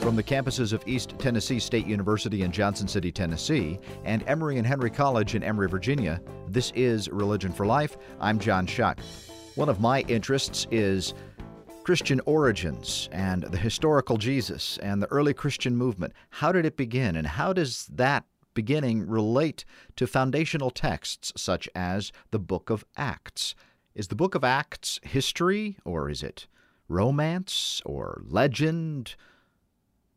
From the campuses of East Tennessee State University in Johnson City, Tennessee, and Emory and Henry College in Emory, Virginia, this is Religion for Life. I'm John Shuck. One of my interests is Christian origins and the historical Jesus and the early Christian movement. How did it begin, and how does that beginning relate to foundational texts such as the book of Acts? Is the book of Acts history, or is it romance, or legend,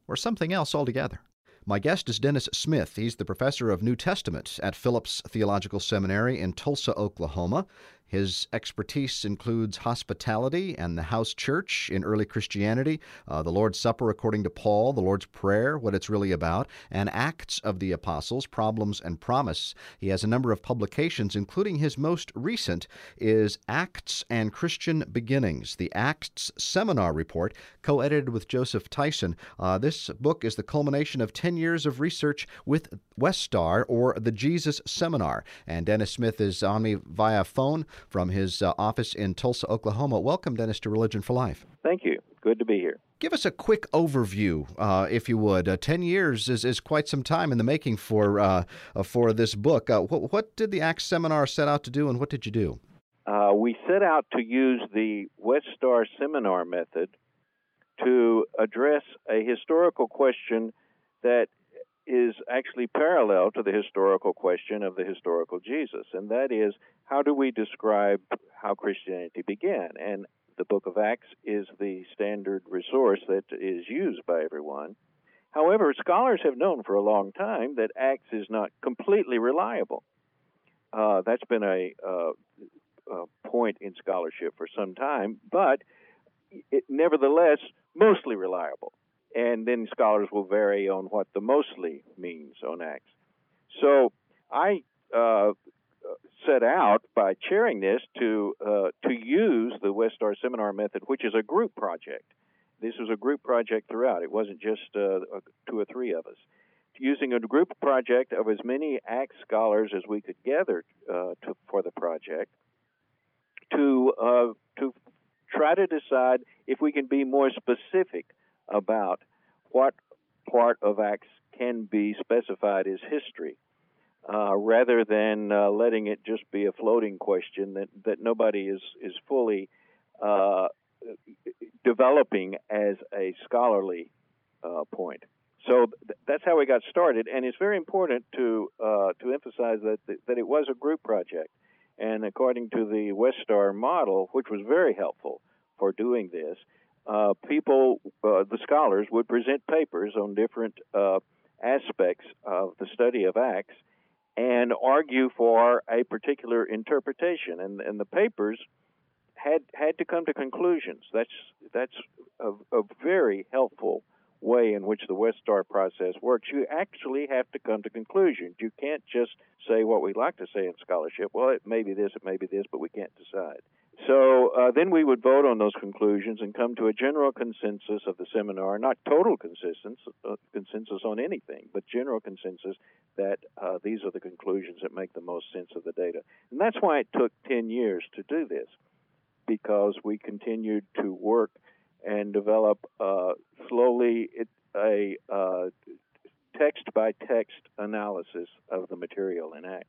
or something else altogether? My guest is Dennis Smith. He's the professor of New Testament at Phillips Theological Seminary in Tulsa, Oklahoma. His expertise includes hospitality and the house church in early Christianity, uh, the Lord's Supper according to Paul, the Lord's Prayer, what it's really about, and Acts of the Apostles, Problems and Promise. He has a number of publications, including his most recent is Acts and Christian Beginnings, the Acts Seminar Report, co-edited with Joseph Tyson. Uh, this book is the culmination of 10 years of research with Westar or the Jesus Seminar. And Dennis Smith is on me via phone from his uh, office in Tulsa, Oklahoma. Welcome, Dennis, to Religion for Life. Thank you. Good to be here. Give us a quick overview, uh, if you would. Uh, Ten years is, is quite some time in the making for uh, uh for this book. Uh, what, what, did the Acts seminar set out to do, and what did you do? Uh, we set out to use the West Star seminar method to address a historical question that is actually parallel to the historical question of the historical Jesus, and that is how do we describe how Christianity began? And the book of Acts is the standard resource that is used by everyone. However, scholars have known for a long time that Acts is not completely reliable. Uh, that's been a, uh, a, point in scholarship for some time, but it, nevertheless, mostly reliable and then scholars will vary on what the mostly means on Acts. So I uh, set out by chairing this to uh, to use the Westar Seminar method, which is a group project. This was a group project throughout. It wasn't just uh, two or three of us. Using a group project of as many Acts scholars as we could gather uh, to, for the project to uh, to try to decide if we can be more specific about what part of Acts can be specified as history, uh, rather than uh, letting it just be a floating question that, that nobody is, is fully uh, developing as a scholarly uh, point. So th- that's how we got started, and it's very important to uh, to emphasize that that it was a group project, and according to the Westar model, which was very helpful for doing this, uh, people, uh, the scholars, would present papers on different uh, aspects of the study of Acts and argue for a particular interpretation. And, and the papers had had to come to conclusions. That's that's a, a very helpful way in which the Westar process works. You actually have to come to conclusions. You can't just say what we like to say in scholarship. Well, it may be this, it may be this, but we can't decide. So uh, then we would vote on those conclusions and come to a general consensus of the seminar, not total consensus, uh, consensus on anything, but general consensus that uh, these are the conclusions that make the most sense of the data. And that's why it took 10 years to do this, because we continued to work and develop uh, slowly a uh, text by text analysis of the material in Acts.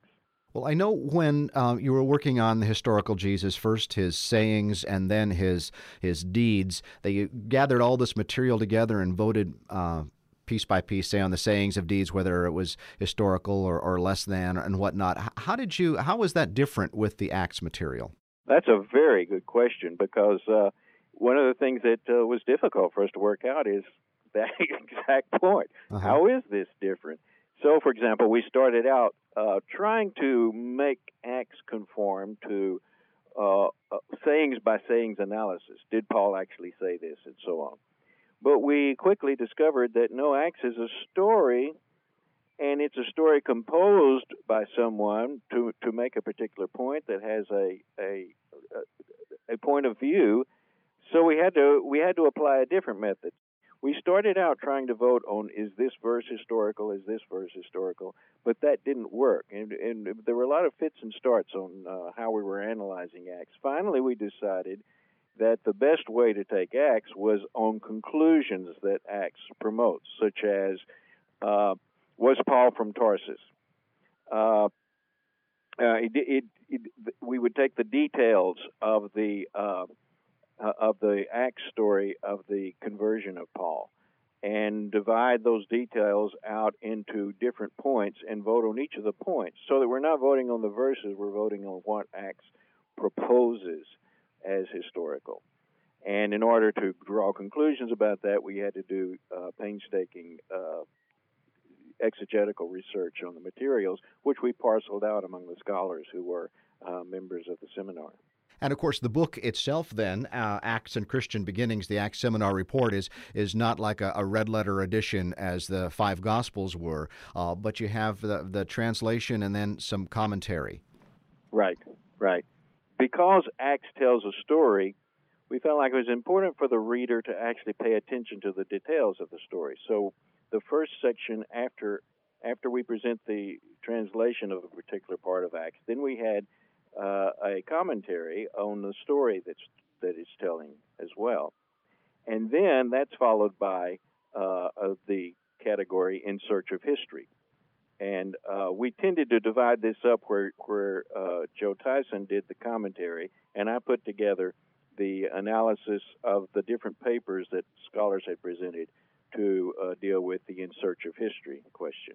Well, I know when uh, you were working on the historical Jesus, first his sayings and then his his deeds, that you gathered all this material together and voted uh, piece by piece, say on the sayings of deeds, whether it was historical or, or less than and whatnot. How did you? How was that different with the Acts material? That's a very good question because uh, one of the things that uh, was difficult for us to work out is that exact point. Uh-huh. How is this different? So, for example, we started out uh, trying to make Acts conform to uh, uh, sayings by sayings analysis. Did Paul actually say this, and so on. But we quickly discovered that no, Acts is a story, and it's a story composed by someone to to make a particular point that has a a a point of view. So we had to we had to apply a different method we started out trying to vote on is this verse historical, is this verse historical, but that didn't work. And, and there were a lot of fits and starts on uh, how we were analyzing Acts. Finally, we decided that the best way to take Acts was on conclusions that Acts promotes, such as uh, was Paul from Tarsus? Uh, uh, it, it, it, we would take the details of the uh, of the Acts story of the conversion of Paul and divide those details out into different points and vote on each of the points so that we're not voting on the verses, we're voting on what Acts proposes as historical. And in order to draw conclusions about that, we had to do uh, painstaking uh, exegetical research on the materials, which we parceled out among the scholars who were uh, members of the seminar. And of course, the book itself, then, uh, Acts and Christian Beginnings, the Acts Seminar Report, is is not like a, a red letter edition as the five Gospels were, uh, but you have the, the translation and then some commentary. Right, right. Because Acts tells a story, we felt like it was important for the reader to actually pay attention to the details of the story. So the first section after after we present the translation of a particular part of Acts, then we had uh, a commentary on the story that's that it's telling as well, and then that's followed by uh, the category in search of history. And uh, we tended to divide this up where where uh, Joe Tyson did the commentary, and I put together the analysis of the different papers that scholars had presented to uh, deal with the in search of history question.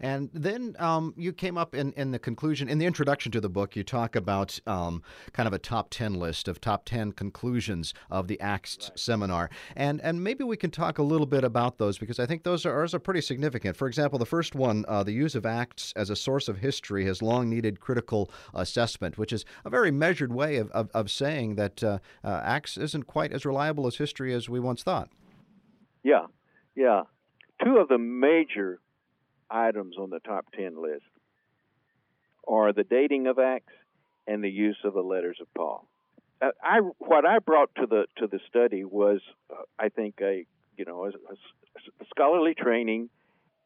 And then um, you came up in, in the conclusion, in the introduction to the book, you talk about um, kind of a top 10 list of top 10 conclusions of the Acts right. seminar. And, and maybe we can talk a little bit about those because I think those are, are pretty significant. For example, the first one, uh, the use of Acts as a source of history has long needed critical assessment, which is a very measured way of, of, of saying that uh, uh, Acts isn't quite as reliable as history as we once thought. Yeah, yeah. Two of the major items on the top 10 list are the dating of Acts and the use of the letters of Paul. Uh, I what I brought to the to the study was uh, I think a you know a, a scholarly training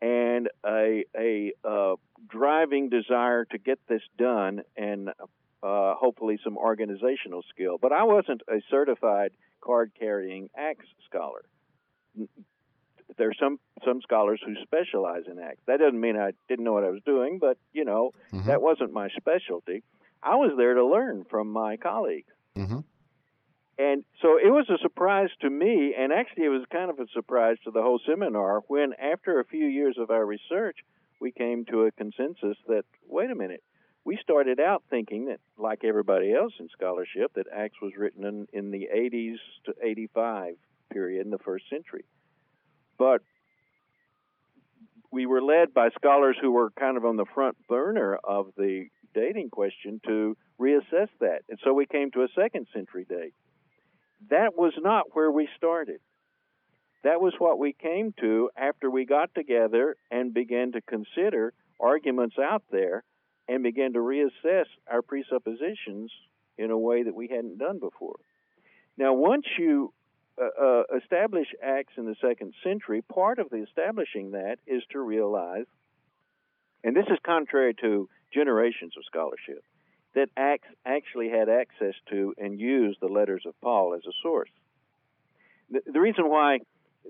and a a uh, driving desire to get this done and uh, hopefully some organizational skill. But I wasn't a certified card carrying Acts scholar there's some some scholars who specialize in Acts. That doesn't mean I didn't know what I was doing, but you know mm-hmm. that wasn't my specialty. I was there to learn from my colleagues. Mm-hmm. And so it was a surprise to me, and actually it was kind of a surprise to the whole seminar when, after a few years of our research, we came to a consensus that wait a minute, we started out thinking that, like everybody else in scholarship, that Acts was written in, in the 80s to 85 period in the first century. But we were led by scholars who were kind of on the front burner of the dating question to reassess that. And so we came to a second century date. That was not where we started. That was what we came to after we got together and began to consider arguments out there and began to reassess our presuppositions in a way that we hadn't done before. Now, once you uh, uh, establish Acts in the second century, part of the establishing that is to realize, and this is contrary to generations of scholarship, that Acts actually had access to and used the letters of Paul as a source. The, the reason why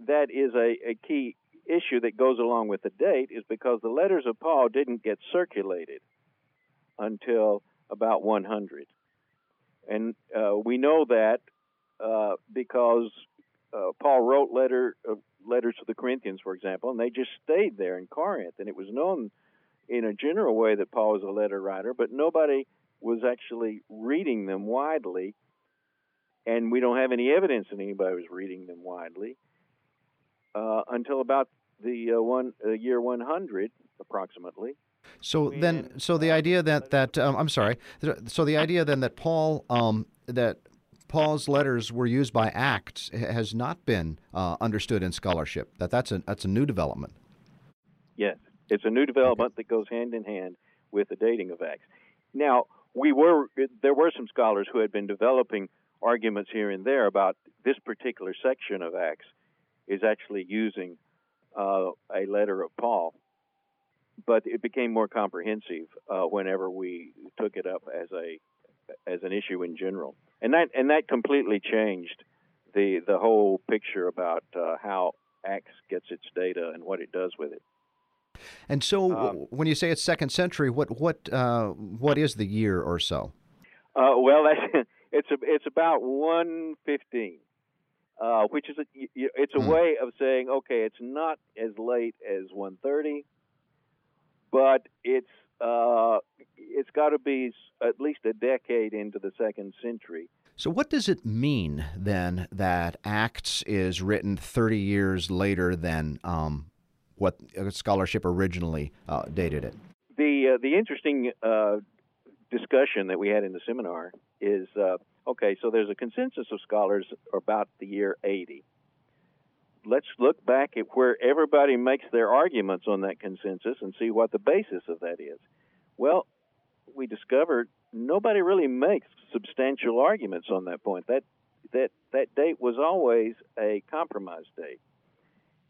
that is a, a key issue that goes along with the date is because the letters of Paul didn't get circulated until about 100. And uh, we know that uh, because uh, Paul wrote letter uh, letters to the Corinthians, for example, and they just stayed there in Corinth, and it was known in a general way that Paul was a letter writer, but nobody was actually reading them widely, and we don't have any evidence that anybody was reading them widely uh, until about the uh, one year 100, approximately. So then, so the idea that that um, I'm sorry, so the idea then that Paul um, that Paul's letters were used by Acts has not been uh, understood in scholarship. That that's a that's a new development. Yes, it's a new development okay. that goes hand in hand with the dating of Acts. Now, we were there were some scholars who had been developing arguments here and there about this particular section of Acts is actually using uh, a letter of Paul, but it became more comprehensive uh, whenever we took it up as a as an issue in general, and that and that completely changed the the whole picture about uh, how Acts gets its data and what it does with it. And so, um, when you say it's second century, what what uh, what is the year or so? Uh, well, it's a, it's about one fifteen, uh, which is a, it's a mm. way of saying okay, it's not as late as one thirty, but it's uh, it's got to be at least a decade into the second century. So, what does it mean then that Acts is written 30 years later than um, what scholarship originally uh, dated it? The uh, the interesting uh, discussion that we had in the seminar is uh, okay. So there's a consensus of scholars about the year 80. Let's look back at where everybody makes their arguments on that consensus and see what the basis of that is. Well, we discovered nobody really makes substantial arguments on that point. That that that date was always a compromise date.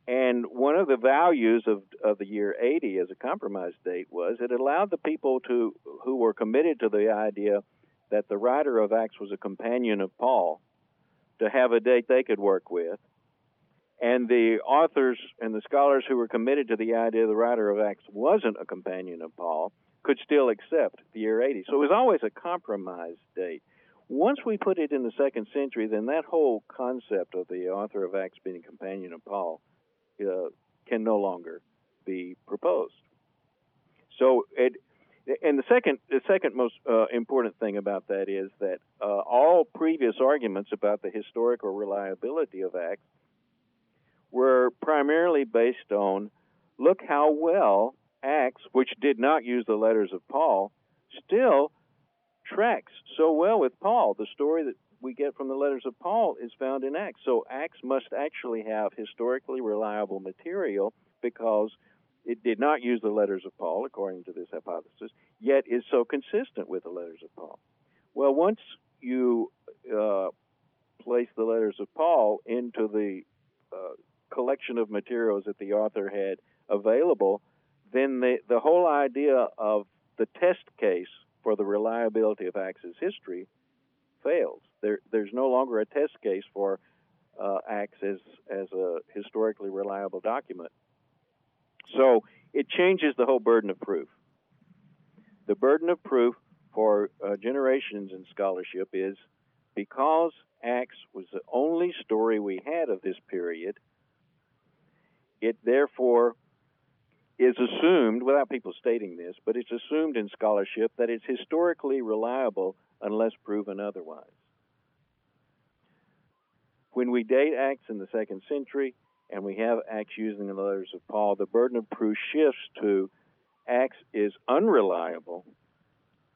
And one of the values of, of the year 80 as a compromise date was it allowed the people to who were committed to the idea that the writer of Acts was a companion of Paul to have a date they could work with. And the authors and the scholars who were committed to the idea the writer of Acts wasn't a companion of Paul could still accept the year 80. So it was always a compromise date. Once we put it in the second century, then that whole concept of the author of Acts being a companion of Paul uh, can no longer be proposed. So it, and the second, the second most uh, important thing about that is that uh, all previous arguments about the historical reliability of Acts were primarily based on look how well Acts, which did not use the letters of Paul, still tracks so well with Paul. The story that we get from the letters of Paul is found in Acts. So Acts must actually have historically reliable material because it did not use the letters of Paul, according to this hypothesis, yet is so consistent with the letters of Paul. Well, once you uh, place the letters of Paul into the uh, collection of materials that the author had available, then the, the whole idea of the test case for the reliability of Acts' history fails. There, there's no longer a test case for uh, Acts as, as a historically reliable document. So it changes the whole burden of proof. The burden of proof for uh, generations in scholarship is because Acts was the only story we had of this period, it therefore is assumed, without people stating this, but it's assumed in scholarship that it's historically reliable unless proven otherwise. When we date Acts in the second century and we have Acts using the letters of Paul, the burden of proof shifts to Acts is unreliable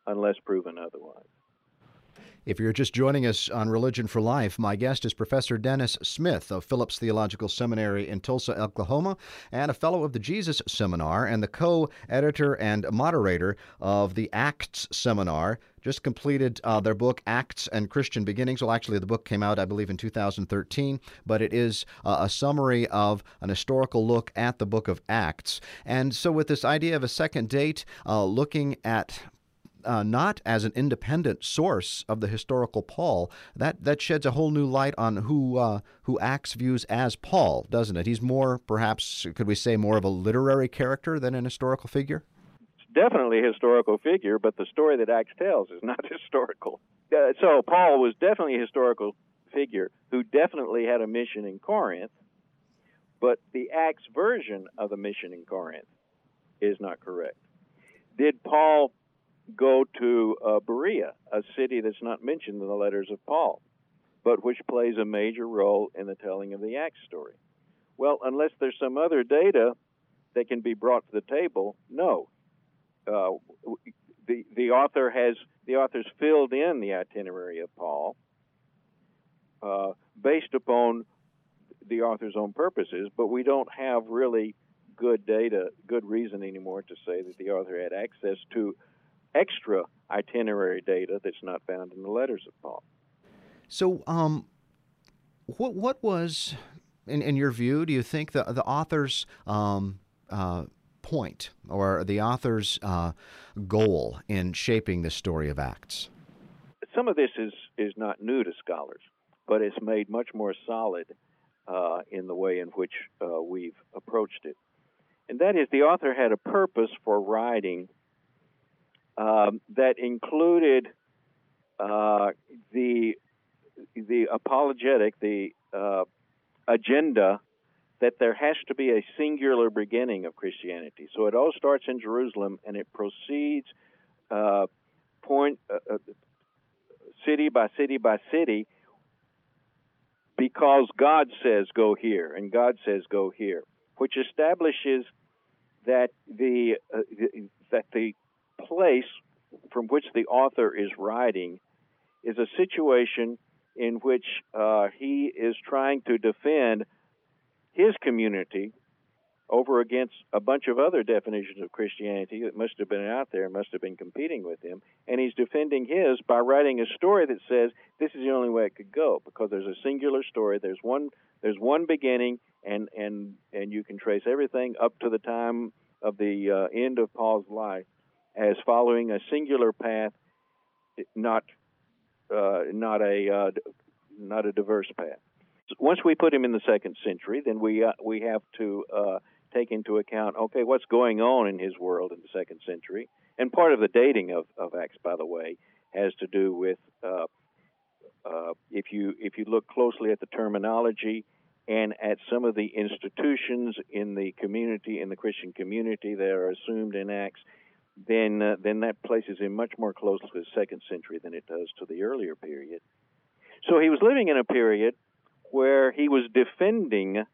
unless proven otherwise. If you're just joining us on Religion for Life, my guest is Professor Dennis Smith of Phillips Theological Seminary in Tulsa, Oklahoma, and a fellow of the Jesus Seminar and the co editor and moderator of the Acts Seminar. Just completed uh, their book, Acts and Christian Beginnings. Well, actually, the book came out, I believe, in 2013, but it is uh, a summary of an historical look at the book of Acts. And so, with this idea of a second date, uh, looking at uh, not as an independent source of the historical Paul, that, that sheds a whole new light on who uh, who Acts views as Paul, doesn't it? He's more, perhaps, could we say, more of a literary character than an historical figure? It's definitely a historical figure, but the story that Acts tells is not historical. Uh, so Paul was definitely a historical figure who definitely had a mission in Corinth, but the Acts version of the mission in Corinth is not correct. Did Paul go to uh, Berea, a city that's not mentioned in the letters of Paul, but which plays a major role in the telling of the Acts story. Well, unless there's some other data that can be brought to the table, no. Uh, the the author has the author's filled in the itinerary of Paul uh, based upon the author's own purposes, but we don't have really good data, good reason anymore to say that the author had access to extra itinerary data that's not found in the letters of Paul. So, um, what what was, in, in your view, do you think the the author's um, uh, point or the author's uh, goal in shaping the story of Acts? some of this is is not new to scholars, but it's made much more solid uh, in the way in which uh, we've approached it. And that is, the author had a purpose for writing um, that included uh, the the apologetic, the uh, agenda that there has to be a singular beginning of Christianity. So it all starts in Jerusalem and it proceeds uh, point uh, uh, city by city by city because God says go here and God says go here, which establishes that the uh, that the place from which the author is writing is a situation in which uh, he is trying to defend his community over against a bunch of other definitions of Christianity that must have been out there and must have been competing with him. And he's defending his by writing a story that says this is the only way it could go because there's a singular story. There's one there's one beginning, and and and you can trace everything up to the time of the uh, end of Paul's life as following a singular path, not uh, not a uh, not a diverse path. Once we put him in the second century, then we uh, we have to uh, take into account okay what's going on in his world in the second century, and part of the dating of, of Acts, by the way, has to do with uh, uh, if you if you look closely at the terminology and at some of the institutions in the community in the Christian community that are assumed in Acts, then uh, then that places him much more close to the second century than it does to the earlier period. So he was living in a period where he was defending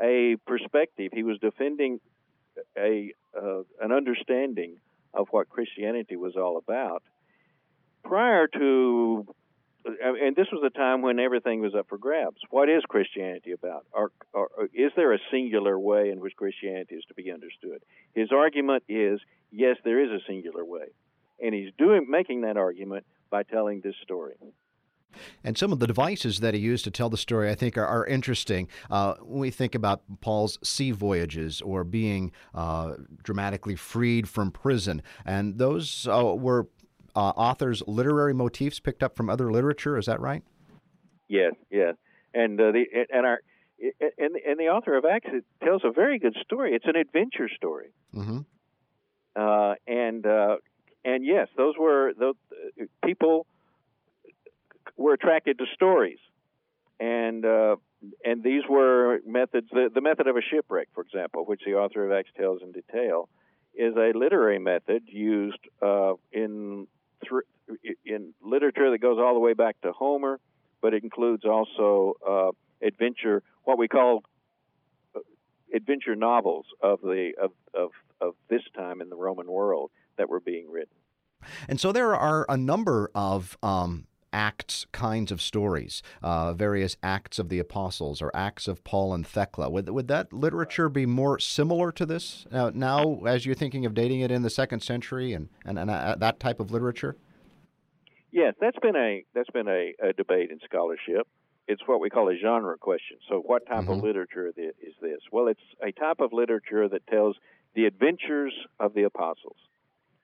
a perspective. He was defending a uh, an understanding of what Christianity was all about. Prior to, and this was a time when everything was up for grabs. What is Christianity about? Or, or, or is there a singular way in which Christianity is to be understood? His argument is yes, there is a singular way, and he's doing making that argument by telling this story. And some of the devices that he used to tell the story, I think, are, are interesting. Uh, when we think about Paul's sea voyages or being uh, dramatically freed from prison, and those uh, were uh, authors' literary motifs picked up from other literature. Is that right? Yes, yes. And uh, the and our and and the author of Acts tells a very good story. It's an adventure story. Mm-hmm. Uh, and and yes, those were those people were attracted to stories, and uh, and these were methods. The, the method of a shipwreck, for example, which the author of Acts tells in detail, is a literary method used uh, in in literature that goes all the way back to Homer, but it includes also uh, adventure, what we call uh, adventure novels of the of, of of this time in the Roman world that were being written. And so there are a number of um, Acts kinds of stories, uh, various Acts of the Apostles or Acts of Paul and Thecla. Would, would that literature be more similar to this uh, now as you're thinking of dating it in the second century and, and, and uh, that type of literature? Yes, that's been a that's been a, a, debate in scholarship. It's what we call a genre question. So, what type mm-hmm. of literature is this? Well, it's a type of literature that tells the adventures of the apostles.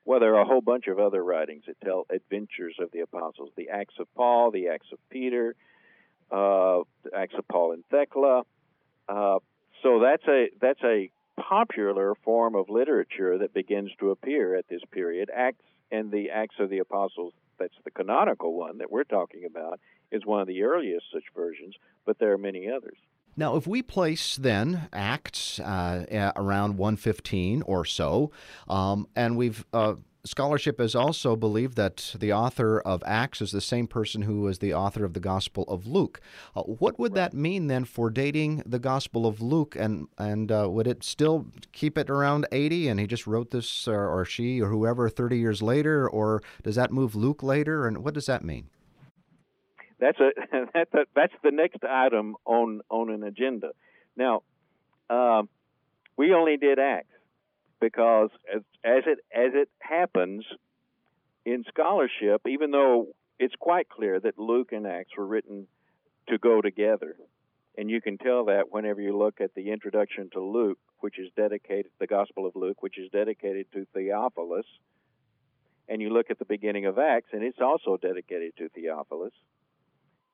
Well, there are a whole bunch of other writings that tell adventures of the apostles the Acts of Paul, the Acts of Peter, uh, the Acts of Paul and Thecla. Uh, so that's a that's a popular form of literature that begins to appear at this period. Acts and the Acts of the Apostles, that's the canonical one that we're talking about, is one of the earliest such versions, but there are many others. Now, if we place then Acts uh, around 115 or so, um, and we've uh, scholarship has also believed that the author of Acts is the same person who was the author of the Gospel of Luke. Uh, what would that mean then for dating the Gospel of Luke, and and uh, would it still keep it around 80, and he just wrote this, or, or she, or whoever, 30 years later, or does that move Luke later, and what does that mean? That's a that's the next item on on an agenda. Now, um, we only did Acts because as, as it as it happens in scholarship, even though it's quite clear that Luke and Acts were written to go together, and you can tell that whenever you look at the introduction to Luke, which is dedicated the Gospel of Luke, which is dedicated to Theophilus, and you look at the beginning of Acts, and it's also dedicated to Theophilus.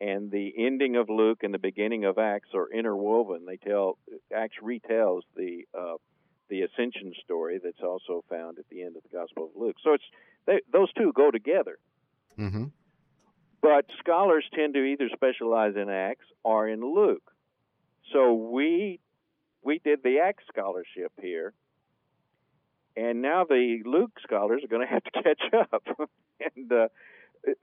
And the ending of Luke and the beginning of Acts are interwoven. They tell Acts retells the uh, the ascension story that's also found at the end of the Gospel of Luke. So it's they, those two go together. Mm-hmm. But scholars tend to either specialize in Acts or in Luke. So we we did the Acts scholarship here, and now the Luke scholars are going to have to catch up. and uh,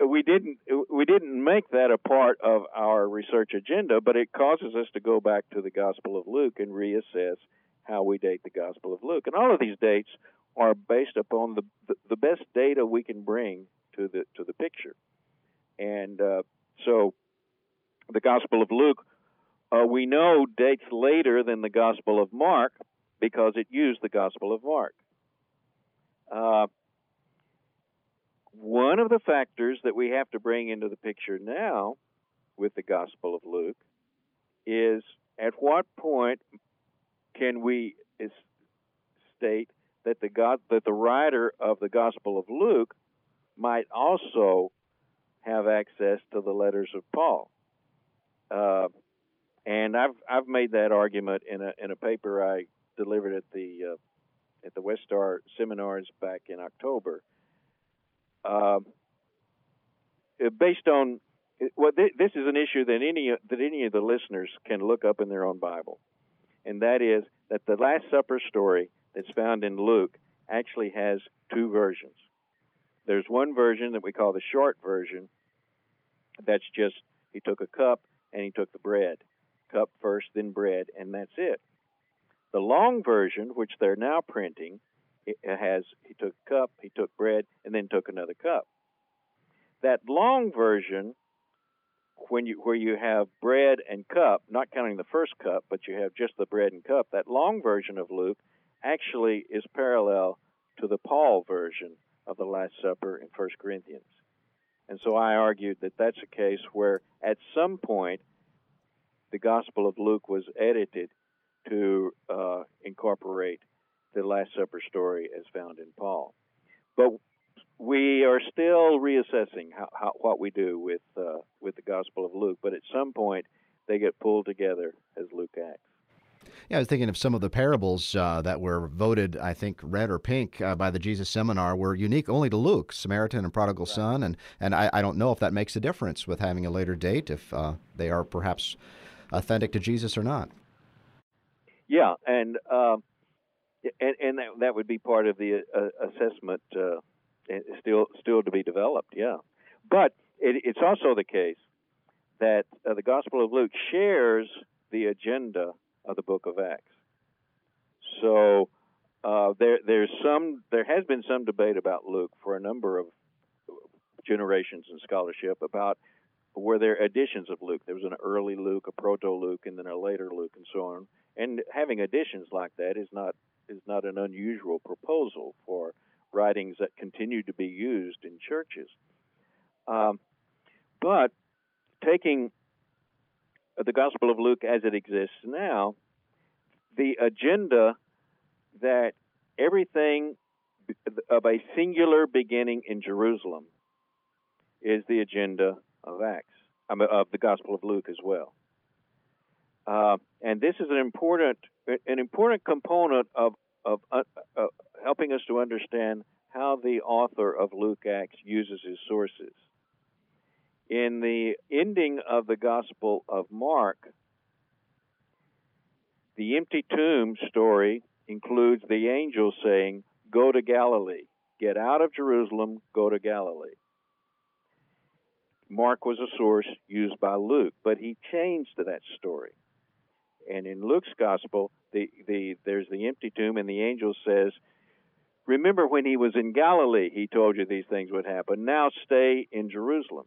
we didn't we didn't make that a part of our research agenda, but it causes us to go back to the Gospel of Luke and reassess how we date the Gospel of Luke. And all of these dates are based upon the the, the best data we can bring to the to the picture. And uh, so, the Gospel of Luke, uh, we know dates later than the Gospel of Mark because it used the Gospel of Mark. Uh, one of the factors that we have to bring into the picture now with the Gospel of Luke is at what point can we state that the God that the writer of the Gospel of Luke might also have access to the letters of Paul. Uh, and I've I've made that argument in a in a paper I delivered at the uh, at the Westar seminars back in October. Uh, based on well, th- this is an issue that any that any of the listeners can look up in their own Bible, and that is that the Last Supper story that's found in Luke actually has two versions. There's one version that we call the short version. That's just he took a cup and he took the bread. Cup first, then bread, and that's it. The long version, which they're now printing, it has he took a cup, he took bread, and then took another cup. That long version, when you where you have bread and cup, not counting the first cup, but you have just the bread and cup, that long version of Luke actually is parallel to the Paul version of the Last Supper in 1 Corinthians. And so I argued that that's a case where at some point the Gospel of Luke was edited to uh, incorporate the Last Supper story as found in Paul. But we are still reassessing how, how, what we do with uh, with the Gospel of Luke. But at some point, they get pulled together as Luke Acts. Yeah, I was thinking of some of the parables uh, that were voted, I think, red or pink uh, by the Jesus Seminar were unique only to Luke, Samaritan and Prodigal right. Son, and and I, I, don't know if that makes a difference with having a later date, if uh, they are perhaps authentic to Jesus or not. Yeah, and um, and, and that, that would be part of the uh, assessment, uh, still still to be developed. Yeah, but it, it's also the case that uh, the Gospel of Luke shares the agenda of the book of Acts. So uh, there, there's some, there has been some debate about Luke for a number of generations in scholarship about were there additions of Luke. There was an early Luke, a proto Luke, and then a later Luke, and so on. And having additions like that is not is not an unusual proposal for writings that continue to be used in churches. Um, but taking the Gospel of Luke as it exists now, the agenda that everything of a singular beginning in Jerusalem is the agenda of Acts, of the Gospel of Luke as well. Uh, and this is an important an important component of of uh, uh, helping us to understand how the author of Luke Acts uses his sources. In the ending of the Gospel of Mark, the empty tomb story includes the angel saying, Go to Galilee. Get out of Jerusalem, go to Galilee. Mark was a source used by Luke, but he changed that story. And in Luke's gospel, the, the, there's the empty tomb, and the angel says, Remember when he was in Galilee, he told you these things would happen. Now stay in Jerusalem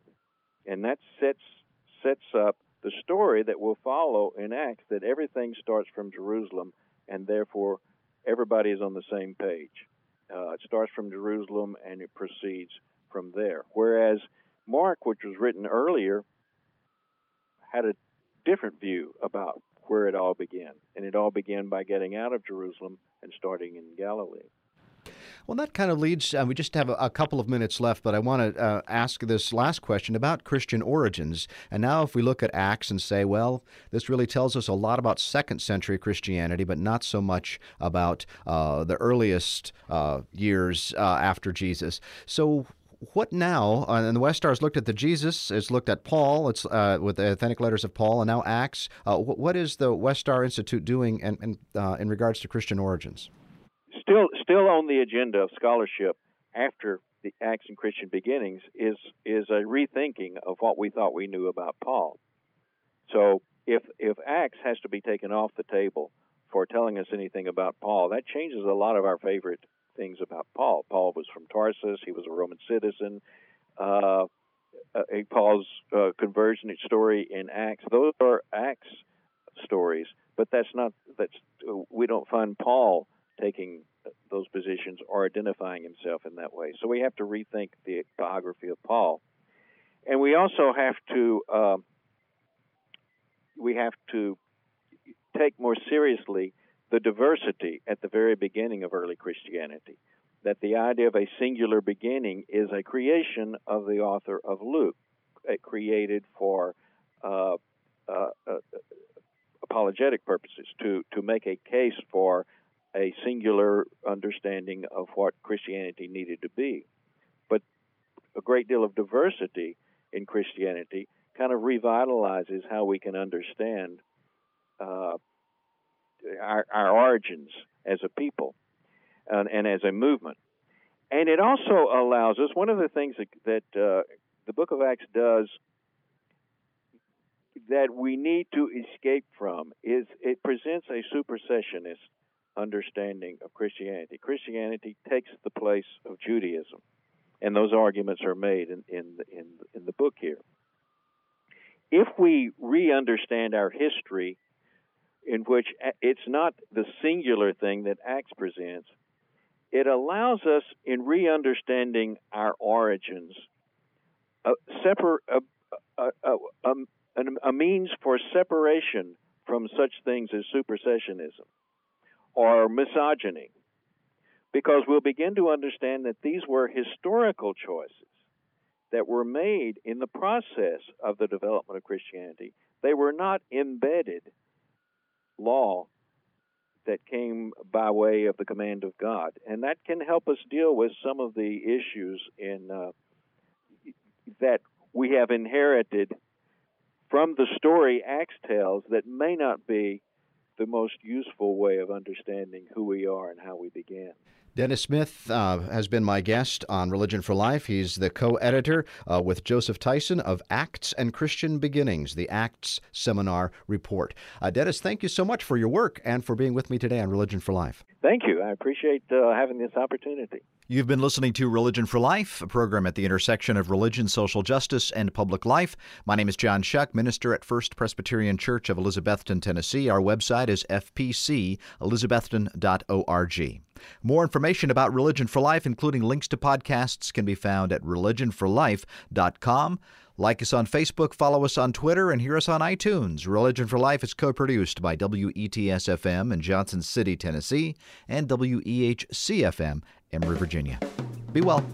and that sets sets up the story that will follow in Acts that everything starts from Jerusalem, and therefore everybody is on the same page. Uh, it starts from Jerusalem and it proceeds from there. Whereas Mark, which was written earlier, had a different view about where it all began, and it all began by getting out of Jerusalem and starting in Galilee. Well, that kind of leads, uh, we just have a, a, couple of minutes left, but I want to uh, ask this last question about Christian origins. And now, if we look at Acts and say, well, this really tells us a lot about second century Christianity, but not so much about uh, the earliest uh, years uh, after Jesus. So, what now? Uh, and the Westar has looked at the Jesus, it's looked at Paul, it's uh, with the authentic letters of Paul, and now Acts. Uh, what, is the Westar Institute doing in, in, uh, in regards to Christian origins? Still, still on the agenda of scholarship after the Acts and Christian beginnings is is a rethinking of what we thought we knew about Paul. So if if Acts has to be taken off the table for telling us anything about Paul, that changes a lot of our favorite things about Paul. Paul was from Tarsus. He was a Roman citizen. Uh, uh, Paul's uh, conversion story in Acts. Those are Acts stories, but that's not that's we don't find Paul taking those positions or identifying himself in that way. So we have to rethink the biography of Paul, and we also have to uh, we have to take more seriously the diversity at the very beginning of early Christianity. That the idea of a singular beginning is a creation of the author of Luke, created for uh, uh, uh, apologetic purposes, to, to make a case for a singular understanding of what Christianity needed to be. But a great deal of diversity in Christianity kind of revitalizes how we can understand uh, our, our origins as a people and, and, as a movement. And it also allows us, one of the things that, that uh, the book of Acts does that we need to escape from is it presents a supersessionist understanding of Christianity. Christianity takes the place of Judaism, and those arguments are made in, in, in, in the book here. If we re understand our history in which it's not the singular thing that Acts presents. It allows us, in re understanding our origins, a, separ- a, a, a, means for separation from such things as supersessionism or misogyny. Because we'll begin to understand that these were historical choices that were made in the process of the development of Christianity. They were not embedded law that came by way of the command of God, and that can help us deal with some of the issues in uh, that we have inherited from the story Acts tells that may not be the most useful way of understanding who we are and how we began. Dennis Smith uh, has been my guest on Religion for Life. He's the co editor uh, with Joseph Tyson of Acts and Christian Beginnings, the Acts Seminar Report. Uh, Dennis, thank you so much for your work and for being with me today on Religion for Life. Thank you. I appreciate uh, having this opportunity. You've been listening to Religion for Life, a program at the intersection of religion, social justice, and public life. My name is John Shuck, minister at First Presbyterian Church of Elizabethton, Tennessee. Our website is fpcelizabethton.org. More information about Religion for Life, including links to podcasts, can be found at religionforlife.com. Like us on Facebook, follow us on Twitter, and hear us on iTunes. Religion for Life is co produced by WETS FM in Johnson City, Tennessee, and WEHC FM, Emory, Virginia. Be well.